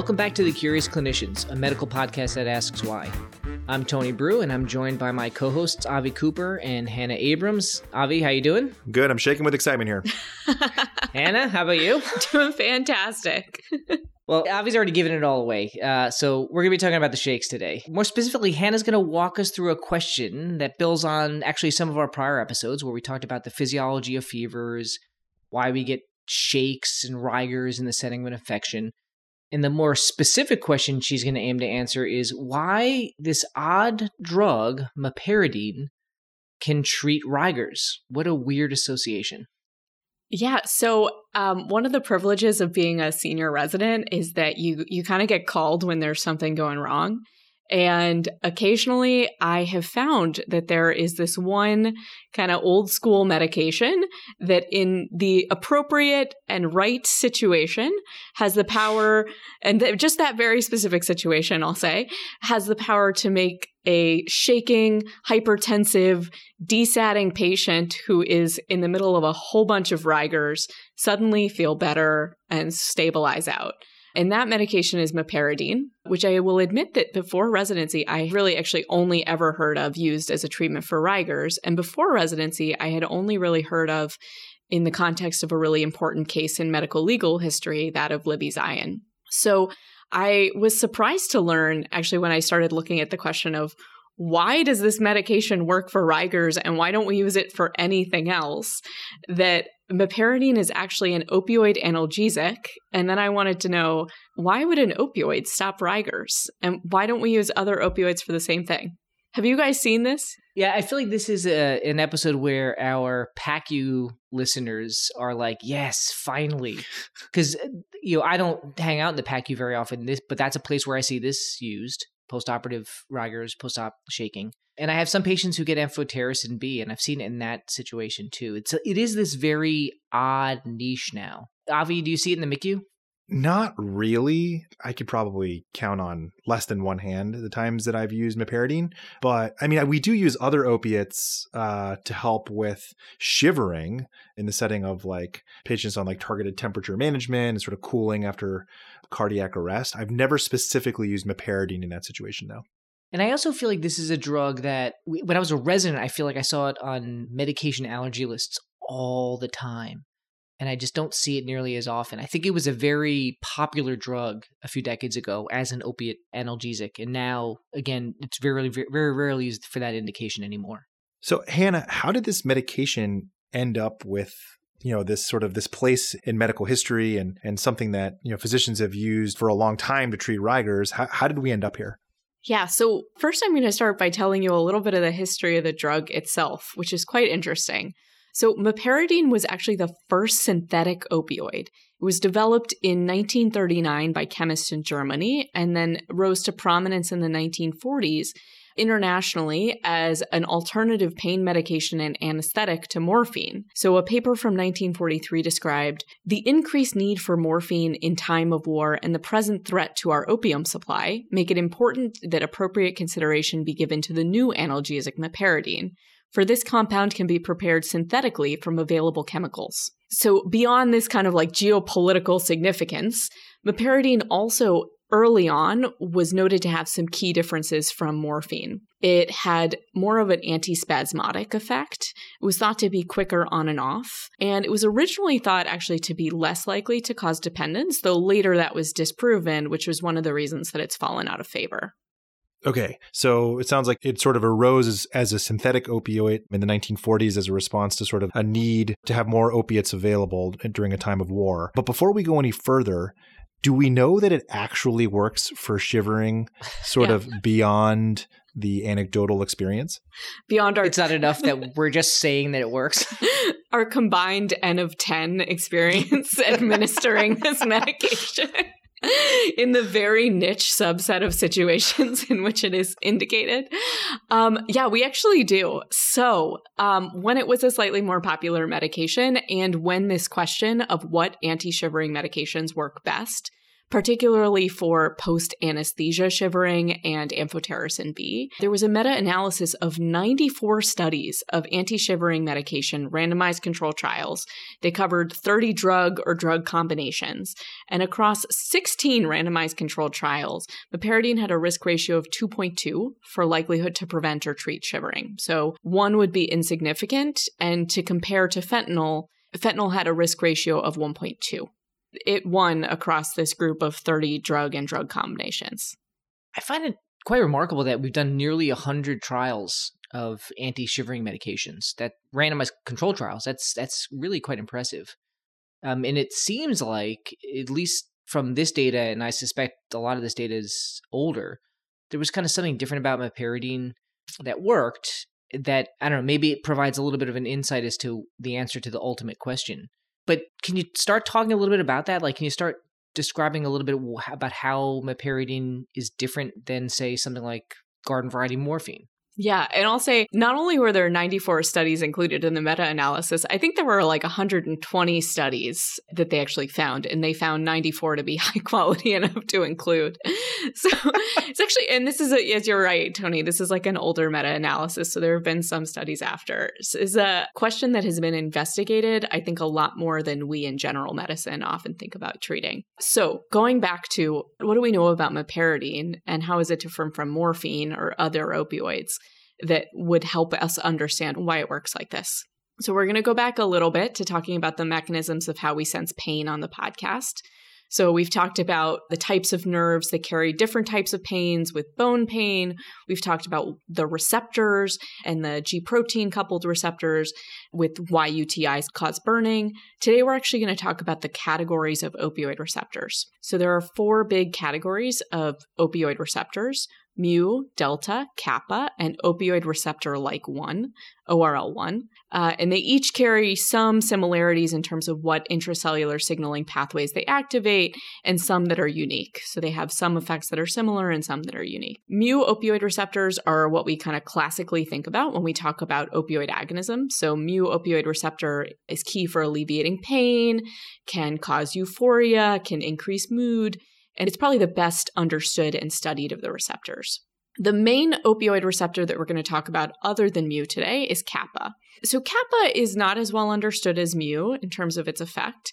Welcome back to The Curious Clinicians, a medical podcast that asks why. I'm Tony Breu, and I'm joined by my co-hosts Avi Cooper and Hannah Abrams. Avi, how you doing? Good. I'm shaking with excitement here. Hannah, how about you? Doing fantastic. Well, Avi's already given it all away. Uh, so we're going to be talking about the shakes today. More specifically, Hannah's going to walk us through a question that builds on actually some of our prior episodes where we talked about the physiology of fevers, why we get shakes and rigors in the setting of an infection. And the more specific question she's going to aim to answer is why this odd drug, meperidine, can treat rigors. What a weird association. Yeah. So um, one of the privileges of being a senior resident is that you you kind of get called when there's something going wrong. And occasionally I have found that there is this one kind of old school medication that, in the appropriate and right situation, has the power, and th- just that very specific situation, I'll say, has the power to make a shaking, hypertensive, desatting patient who is in the middle of a whole bunch of rigors suddenly feel better and stabilize out. And that medication is meperidine, which I will admit that before residency, I really actually only ever heard of used as a treatment for rigors. And before residency, I had only really heard of in the context of a really important case in medical legal history, that of Libby Zion. So I was surprised to learn actually when I started looking at the question of why does this medication work for rigors and why don't we use it for anything else that meperidine is actually an opioid analgesic and then i wanted to know why would an opioid stop rigors and why don't we use other opioids for the same thing? Have you guys seen this? Yeah, I feel like this is a, an episode where our PACU listeners are like, "Yes, finally," because uh, you know I don't hang out in the PACU very often. This, but that's a place where I see this used postoperative rigors, post-op shaking. And I have some patients who get amphotericin B, and I've seen it in that situation too. It's it is this very odd niche now. Avi, do you see it in the MICU? Not really. I could probably count on less than one hand the times that I've used meperidine. But I mean, we do use other opiates uh, to help with shivering in the setting of like patients on like targeted temperature management and sort of cooling after cardiac arrest. I've never specifically used meperidine in that situation though. And I also feel like this is a drug that when I was a resident, I feel like I saw it on medication allergy lists all the time. And I just don't see it nearly as often. I think it was a very popular drug a few decades ago as an opiate analgesic. And now, again, it's very, very, very rarely used for that indication anymore. So, Hannah, how did this medication end up with you know this sort of this place in medical history and and something that you know physicians have used for a long time to treat rigors how, how did we end up here yeah, so first I'm going to start by telling you a little bit of the history of the drug itself, which is quite interesting. So, meperidine was actually the first synthetic opioid. It was developed in 1939 by chemists in Germany and then rose to prominence in the 1940s internationally as an alternative pain medication and anesthetic to morphine. So, a paper from 1943 described the increased need for morphine in time of war and the present threat to our opium supply make it important that appropriate consideration be given to the new analgesic meperidine. For this compound can be prepared synthetically from available chemicals. So, beyond this kind of like geopolitical significance, meperidine also early on was noted to have some key differences from morphine. It had more of an antispasmodic effect. It was thought to be quicker on and off. And it was originally thought actually to be less likely to cause dependence, though later that was disproven, which was one of the reasons that it's fallen out of favor. Okay, so it sounds like it sort of arose as, as, a synthetic opioid in the 1940s as a response to sort of a need to have more opiates available during a time of war. But before we go any further, do we know that it actually works for shivering sort Yeah. of beyond the anecdotal experience? Beyond our It's not enough that we're just saying that it works. our combined N of 10 experience administering this medication in the very niche subset of situations in which it is indicated. Um, yeah, we actually do. So, um, when it was a slightly more popular medication, and when this question of what anti shivering medications work best particularly for post anesthesia shivering and amphotericin B. There was a meta analysis of 94 studies of anti shivering medication randomized control trials. They covered 30 drug or drug combinations. And across 16 randomized controlled trials, meperidine had a risk ratio of 2.2 for likelihood to prevent or treat shivering. So one would be insignificant. And to compare to fentanyl, fentanyl had a risk ratio of 1.2 it won across this group of 30 drug and drug combinations. I find it quite remarkable that we've done nearly 100 trials of anti-shivering medications that randomized control trials that's that's really quite impressive um, and it seems like at least from this data and i suspect a lot of this data is older there was kind of something different about meperidine that worked that i don't know maybe it provides a little bit of an insight as to the answer to the ultimate question but can you start talking a little bit about that? Like, can you start describing a little bit about how meperidine is different than, say, something like garden variety morphine? Yeah. And I'll say not only were there 94 studies included in the meta analysis, I think there were like 120 studies that they actually found, and they found 94 to be high quality enough to include. So it's actually, and this is, a, as you're right, Tony, this is like an older meta analysis. So there have been some studies after. This is a question that has been investigated, I think, a lot more than we in general medicine often think about treating. So going back to what do we know about meperidine and how is it different from morphine or other opioids? That would help us understand why it works like this. So, we're going to go back a little bit to talking about the mechanisms of how we sense pain on the podcast. So, we've talked about the types of nerves that carry different types of pains with bone pain. We've talked about the receptors and the G protein coupled receptors with why UTIs cause burning. Today, we're actually going to talk about the categories of opioid receptors. So, there are four big categories of opioid receptors mu, delta, kappa, and opioid receptor like 1, ORL1. Uh, and they each carry some similarities in terms of what intracellular signaling pathways they activate and some that are unique. So they have some effects that are similar and some that are unique. Mu opioid receptors are what we kind of classically think about when we talk about opioid agonism. So mu opioid receptor is key for alleviating pain, can cause euphoria, can increase mood, and it's probably the best understood and studied of the receptors. The main opioid receptor that we're going to talk about, other than mu today, is kappa. So, kappa is not as well understood as mu in terms of its effect.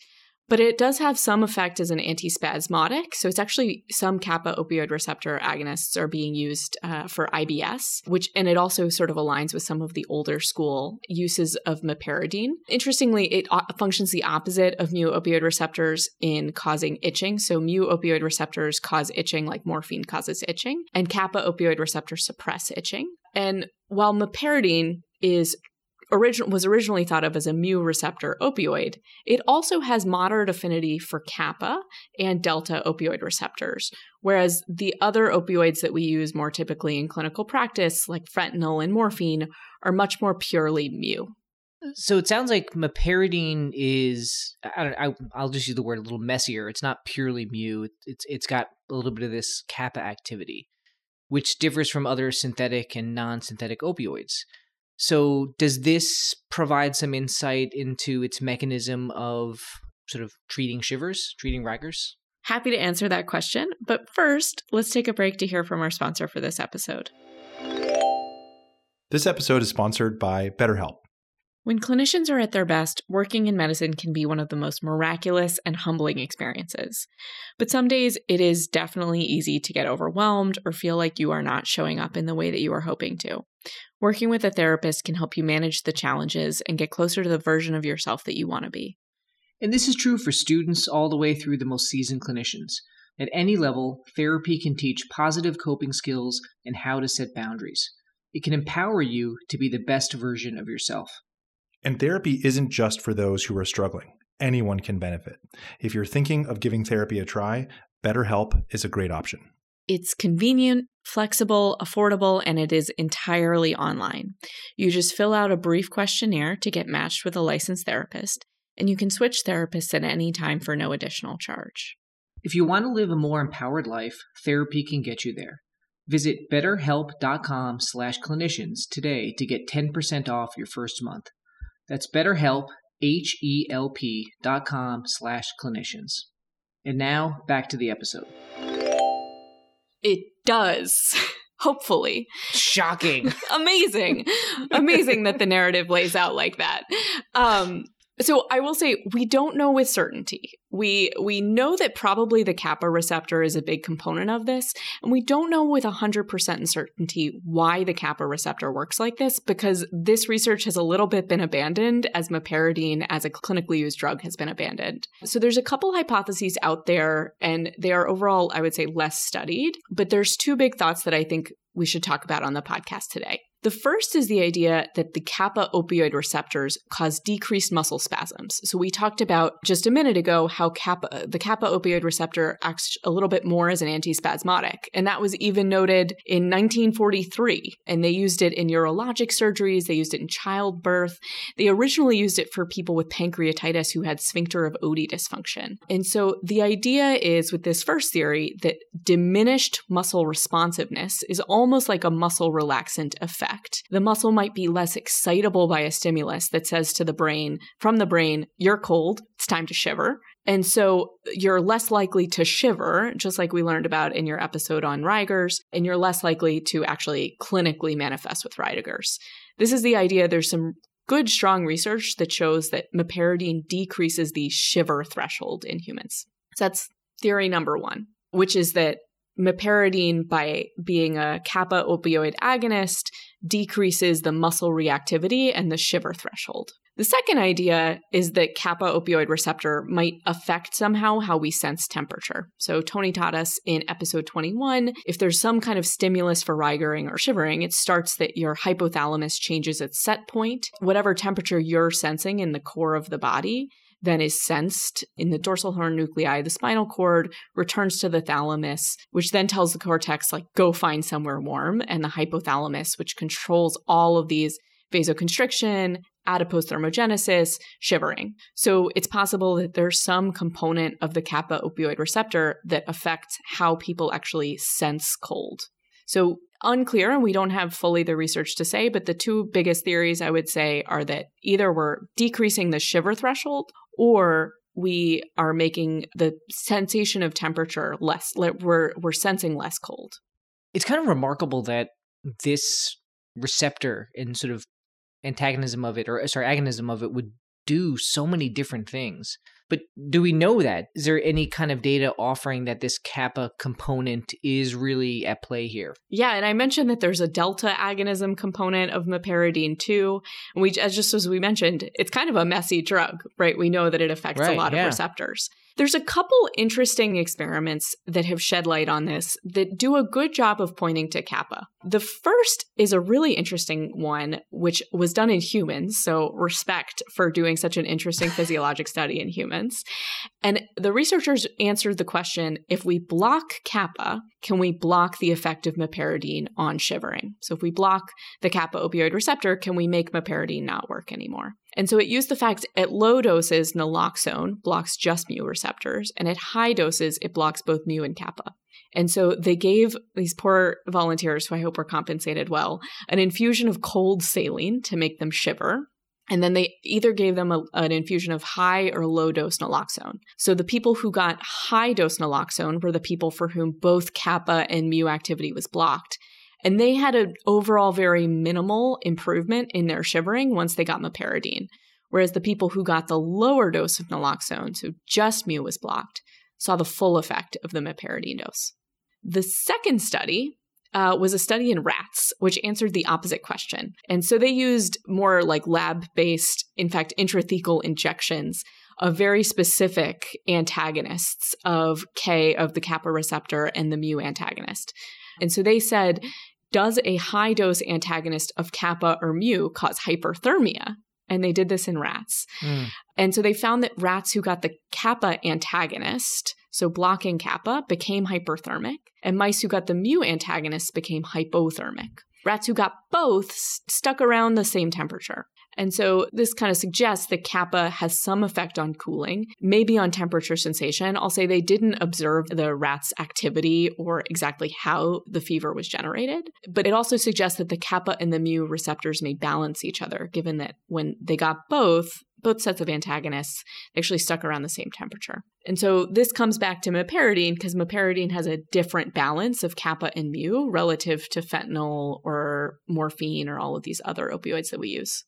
But it does have some effect as an antispasmodic. So it's actually some kappa opioid receptor agonists are being used uh, for IBS, which, and it also sort of aligns with some of the older school uses of meperidine. Interestingly, it functions the opposite of mu opioid receptors in causing itching. So mu opioid receptors cause itching like morphine causes itching, and kappa opioid receptors suppress itching. And while meperidine is origin- was originally thought of as a mu receptor opioid, it also has moderate affinity for kappa and delta opioid receptors, whereas the other opioids that we use more typically in clinical practice, like fentanyl and morphine, are much more purely mu. So it sounds like meperidine is I don't I, I'll just use the word a little messier. It's not purely mu. It's it's got a little bit of this kappa activity, which differs from other synthetic and non-synthetic opioids. So, does this provide some insight into its mechanism of sort of treating shivers, treating rigors? Happy to answer that question. But first, let's take a break to hear from our sponsor for this episode. This episode is sponsored by BetterHelp. When clinicians are at their best, working in medicine can be one of the most miraculous and humbling experiences. But some days it is definitely easy to get overwhelmed or feel like you are not showing up in the way that you are hoping to. Working with a therapist can help you manage the challenges and get closer to the version of yourself that you want to be. And this is true for students all the way through the most seasoned clinicians. At any level, therapy can teach positive coping skills and how to set boundaries. It can empower you to be the best version of yourself. And therapy isn't just for those who are struggling. Anyone can benefit. If you're thinking of giving therapy a try, BetterHelp is a great option. It's convenient, flexible, affordable, and it is entirely online. You just fill out a brief questionnaire to get matched with a licensed therapist, and you can switch therapists at any time for no additional charge. If you want to live a more empowered life, therapy can get you there. Visit betterhelp.com slash clinicians today to get 10% off your first month. That's betterhelp, H-E-L-P dot com slash clinicians. And now back to the episode. It does. Hopefully. Shocking. Amazing. Amazing that the narrative lays out like that. Um, so I will say we don't know with certainty. We we know that probably the kappa receptor is a big component of this, and we don't know with 100% certainty why the kappa receptor works like this because this research has a little bit been abandoned as meperidine as a clinically used drug has been abandoned. So there's a couple hypotheses out there and they are overall I would say less studied, but there's two big thoughts that I think we should talk about on the podcast today. The first is the idea that the kappa opioid receptors cause decreased muscle spasms. So we talked about just a minute ago how kappa, the kappa opioid receptor acts a little bit more as an antispasmodic. And that was even noted in 1943. And they used it in urologic surgeries, they used it in childbirth. They originally used it for people with pancreatitis who had sphincter of Oddi dysfunction. And so the idea is with this first theory that diminished muscle responsiveness is almost like a muscle relaxant effect effect. The muscle might be less excitable by a stimulus that says to the brain, from the brain, you're cold, it's time to shiver. And so you're less likely to shiver, just like we learned about in your episode on rigors, and you're less likely to actually clinically manifest with rigors. This is the idea. There's some good, strong research that shows that meperidine decreases the shiver threshold in humans. So that's theory number one, which is that meperidine, by being a kappa opioid agonist, decreases the muscle reactivity and the shiver threshold. The second idea is that kappa opioid receptor might affect somehow how we sense temperature. So, Tony taught us in episode 21 if there's some kind of stimulus for rigering or shivering, it starts that your hypothalamus changes its set point. Whatever temperature you're sensing in the core of the body, then is sensed in the dorsal horn nuclei, the spinal cord returns to the thalamus, which then tells the cortex, like, go find somewhere warm, and the hypothalamus, which controls all of these vasoconstriction, adipose thermogenesis, shivering. So it's possible that there's some component of the kappa opioid receptor that affects how people actually sense cold. So unclear, and we don't have fully the research to say, but the two biggest theories I would say are that either we're decreasing the shiver threshold or we are making the sensation of temperature less we're we're sensing less cold. It's kind of remarkable that this receptor and sort of antagonism of it or sorry agonism of it would do so many different things but do we know that is there any kind of data offering that this kappa component is really at play here yeah and i mentioned that there's a delta agonism component of meperidine too and we just as we mentioned it's kind of a messy drug right we know that it affects right, a lot yeah. of receptors there's a couple interesting experiments that have shed light on this that do a good job of pointing to kappa. The first is a really interesting one, which was done in humans. So, respect for doing such an interesting physiologic study in humans. And the researchers answered the question if we block kappa, can we block the effect of meperidine on shivering? So, if we block the kappa opioid receptor, can we make meperidine not work anymore? And so it used the fact that at low doses, naloxone blocks just mu receptors, and at high doses, it blocks both mu and kappa. And so they gave these poor volunteers, who I hope were compensated well, an infusion of cold saline to make them shiver. And then they either gave them a, an infusion of high or low dose naloxone. So the people who got high dose naloxone were the people for whom both kappa and mu activity was blocked. And they had an overall very minimal improvement in their shivering once they got meperidine. Whereas the people who got the lower dose of naloxone, so just mu was blocked, saw the full effect of the meperidine dose. The second study uh, was a study in rats, which answered the opposite question. And so they used more like lab based, in fact, intrathecal injections of very specific antagonists of K of the kappa receptor and the mu antagonist. And so they said, does a high dose antagonist of kappa or mu cause hyperthermia? And they did this in rats. Mm. And so they found that rats who got the kappa antagonist, so blocking kappa, became hyperthermic, and mice who got the mu antagonist became hypothermic. Rats who got both stuck around the same temperature. And so this kind of suggests that kappa has some effect on cooling, maybe on temperature sensation. I'll say they didn't observe the rat's activity or exactly how the fever was generated, but it also suggests that the kappa and the mu receptors may balance each other, given that when they got both, both sets of antagonists actually stuck around the same temperature. And so this comes back to meperidine because meperidine has a different balance of kappa and mu relative to fentanyl or morphine or all of these other opioids that we use.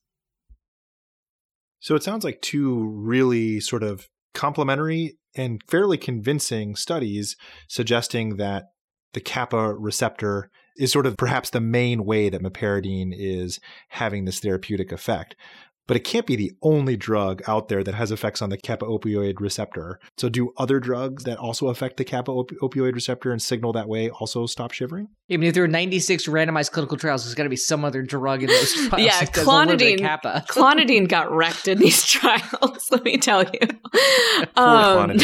So it sounds like two really sort of complementary and fairly convincing studies suggesting that the kappa receptor is sort of perhaps the main way that meperidine is having this therapeutic effect but it can't be the only drug out there that has effects on the kappa opioid receptor. So, do other drugs that also affect the kappa op- opioid receptor and signal that way also stop shivering? I mean, if there are 96 randomized clinical trials, there's got to be some other drug in those trials. yeah, clonidine. Kappa. clonidine got wrecked in these trials. Let me tell you. um,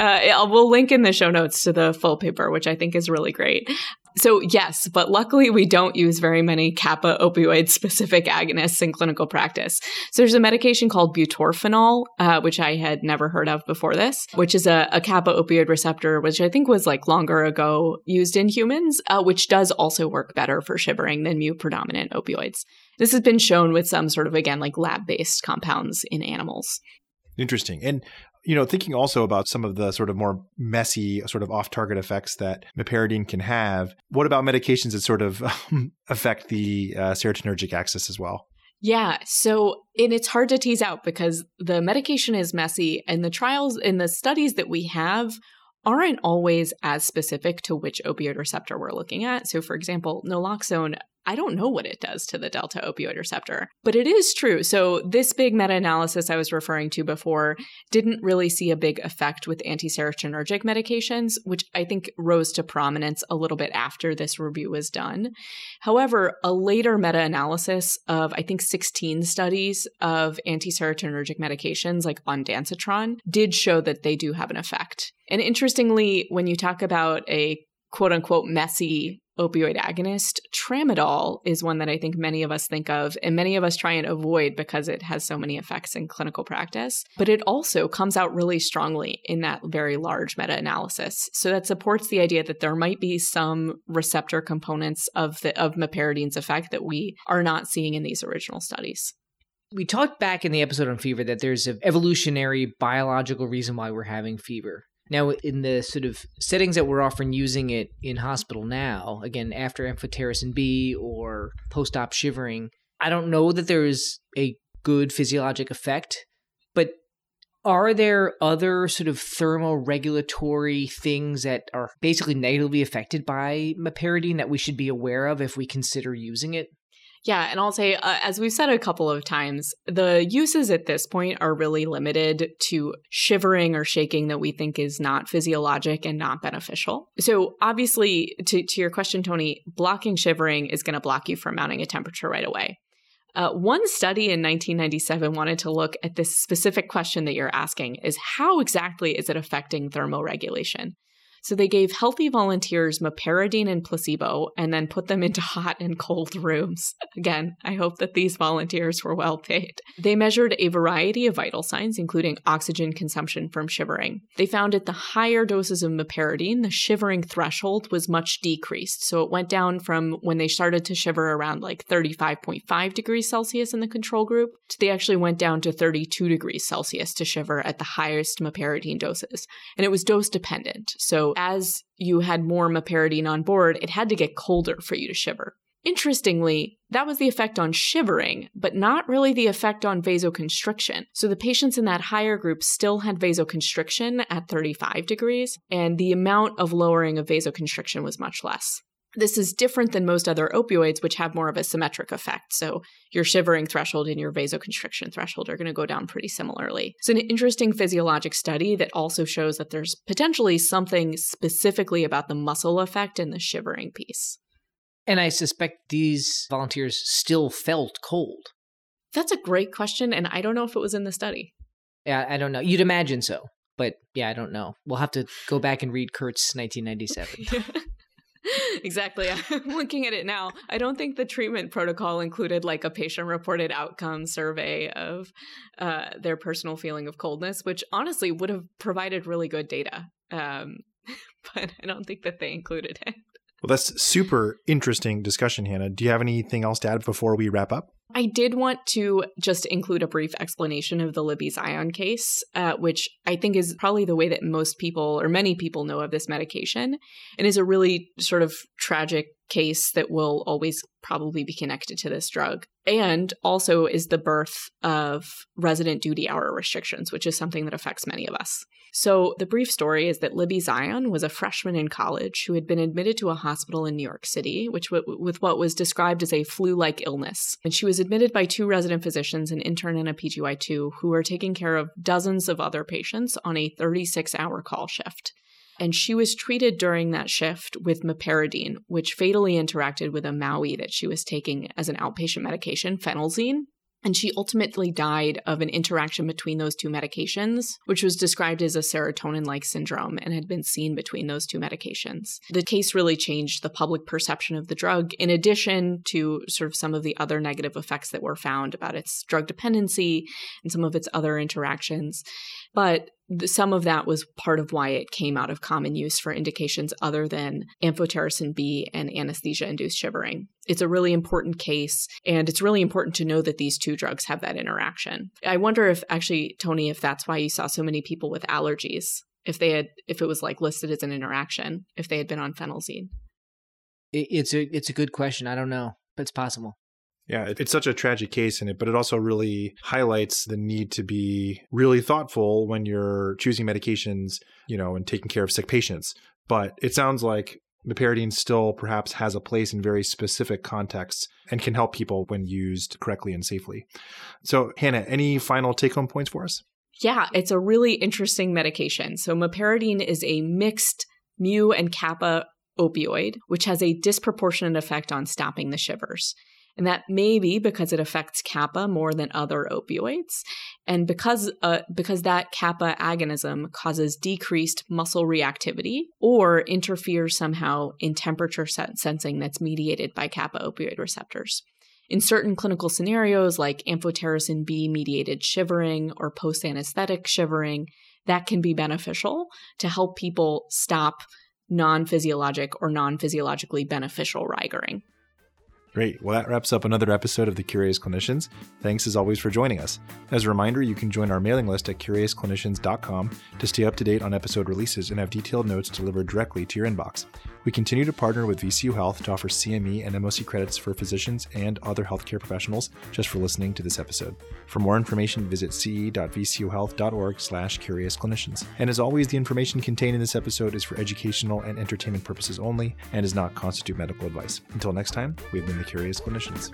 uh, we'll link in the show notes to the full paper, which I think is really great. So, yes, but luckily we don't use very many kappa opioid specific agonists in clinical practice. So, there's a medication called butorphanol, uh, which I had never heard of before this, which is a, a, kappa opioid receptor, which I think was like longer ago used in humans, uh, which does also work better for shivering than mu predominant opioids. This has been shown with some sort of, again, like lab based compounds in animals. Interesting. And you know, thinking also about some of the sort of more messy, sort of off target effects that meperidine can have, what about medications that sort of um, affect the uh, serotonergic axis as well? Yeah. So, and it's hard to tease out because the medication is messy and the trials and the studies that we have aren't always as specific to which opioid receptor we're looking at. So, for example, naloxone I don't know what it does to the delta opioid receptor, but it is true. So, this big meta analysis I was referring to before didn't really see a big effect with antiserotonergic medications, which I think rose to prominence a little bit after this review was done. However, a later meta analysis of, I think, 16 studies of antiserotonergic medications like ondansetron did show that they do have an effect. And interestingly, when you talk about a quote unquote messy opioid agonist, tramadol is one that I think many of us think of and many of us try and avoid because it has so many effects in clinical practice. But it also comes out really strongly in that very large meta analysis. So that supports the idea that there might be some receptor components of the of meperidine's effect that we are not seeing in these original studies. We talked back in the episode on fever that there's an evolutionary biological reason why we're having fever. Now, in the sort of settings that we're often using it in hospital now, again, after amphotericin B or post op shivering, I don't know that there is a good physiologic effect, but are there other sort of thermoregulatory things that are basically negatively affected by meperidine that we should be aware of if we consider using it? Yeah, and I'll say, uh, as we've said a couple of times, the uses at this point are really limited to shivering or shaking that we think is not physiologic and not beneficial. So, obviously, to, to your question, Tony, blocking shivering is going to block you from mounting a temperature right away. Uh, one study in 1997 wanted to look at this specific question that you're asking is how exactly is it affecting thermoregulation? So they gave healthy volunteers meperidine and placebo and then put them into hot and cold rooms. Again, I hope that these volunteers were well paid. They measured a variety of vital signs, including oxygen consumption from shivering. They found at the higher doses of meperidine, the shivering threshold was much decreased. So it went down from when they started to shiver around like 35.5 degrees Celsius in the control group to they actually went down to 32 degrees Celsius to shiver at the highest meperidine doses. And it was dose dependent. So as you had more meperidine on board, it had to get colder for you to shiver. Interestingly, that was the effect on shivering, but not really the effect on vasoconstriction. So the patients in that higher group still had vasoconstriction at 35 degrees, and the amount of lowering of vasoconstriction was much less. This is different than most other opioids, which have more of a symmetric effect. So your shivering threshold and your vasoconstriction threshold are going to go down pretty similarly. It's an interesting physiologic study that also shows that there's potentially something specifically about the muscle effect and the shivering piece. And I suspect these volunteers still felt cold. That's a great question. And I don't know if it was in the study. Yeah, I don't know. You'd imagine so. But yeah, I don't know. We'll have to go back and read Kurz 1997. exactly. I'm looking at it now. I don't think the treatment protocol included like a patient reported outcome survey of uh, their personal feeling of coldness, which honestly would have provided really good data. Um, but I don't think that they included it. Well, that's super interesting discussion, Hannah. Do you have anything else to add before we wrap up? I did want to just include a brief explanation of the Libby Zion case, uh, which I think is probably the way that most people or many people know of this medication and is a really sort of tragic case that will always probably be connected to this drug. And also is the birth of resident duty hour restrictions, which is something that affects many of us. So, the brief story is that Libby Zion was a freshman in college who had been admitted to a hospital in New York City, which w- with what was described as a flu-like illness. And she was admitted by two resident physicians, an intern and a PGY2, who were taking care of dozens of other patients on a 36-hour call shift and she was treated during that shift with meperidine, which fatally interacted with a MAOI that she was taking as an outpatient medication, phenelzine. And she ultimately died of an interaction between those two medications, which was described as a serotonin like syndrome and had been seen between those two medications. The case really changed the public perception of the drug, in addition to sort of some of the other negative effects that were found about its drug dependency and some of its other interactions. But some of that was part of why it came out of common use for indications other than amphotericin B and anesthesia induced shivering. It's a really important case, and it's really important to know that these two drugs have that interaction. I wonder if actually, Tony, if that's why you saw so many people with allergies, if they had, if it was like listed as an interaction, if they had been on phenelzine. It's a it's a good question. I don't know, but it's possible. Yeah, it's such a tragic case in it, but it also really highlights the need to be really thoughtful when you're choosing medications, you know, and taking care of sick patients. But it sounds like meperidine still perhaps has a place in very specific contexts and can help people when used correctly and safely. So, Hannah, any final take home points for us? Yeah, it's a really interesting medication. So, meperidine is a mixed mu and kappa opioid, which has a disproportionate effect on stopping the shivers. And that may be because it affects kappa more than other opioids. And because, uh, because that kappa agonism causes decreased muscle reactivity or interferes somehow in temperature sensing that's mediated by kappa opioid receptors. In certain clinical scenarios, like amphotericin B mediated shivering or post anesthetic shivering, that can be beneficial to help people stop non physiologic or non physiologically beneficial rigering. Great. Well, that wraps up another episode of The Curious Clinicians. Thanks as always for joining us. As a reminder, you can join our mailing list at curiousclinicians.com to stay up to date on episode releases and have detailed notes delivered directly to your inbox. We continue to partner with VCU Health to offer CME and MOC credits for physicians and other healthcare professionals just for listening to this episode. For more information, visit ce.vcuhealth.org slash curiousclinicians. And as always, the information contained in this episode is for educational and entertainment purposes only and does not constitute medical advice. Until next time, we have been Curious Clinicians.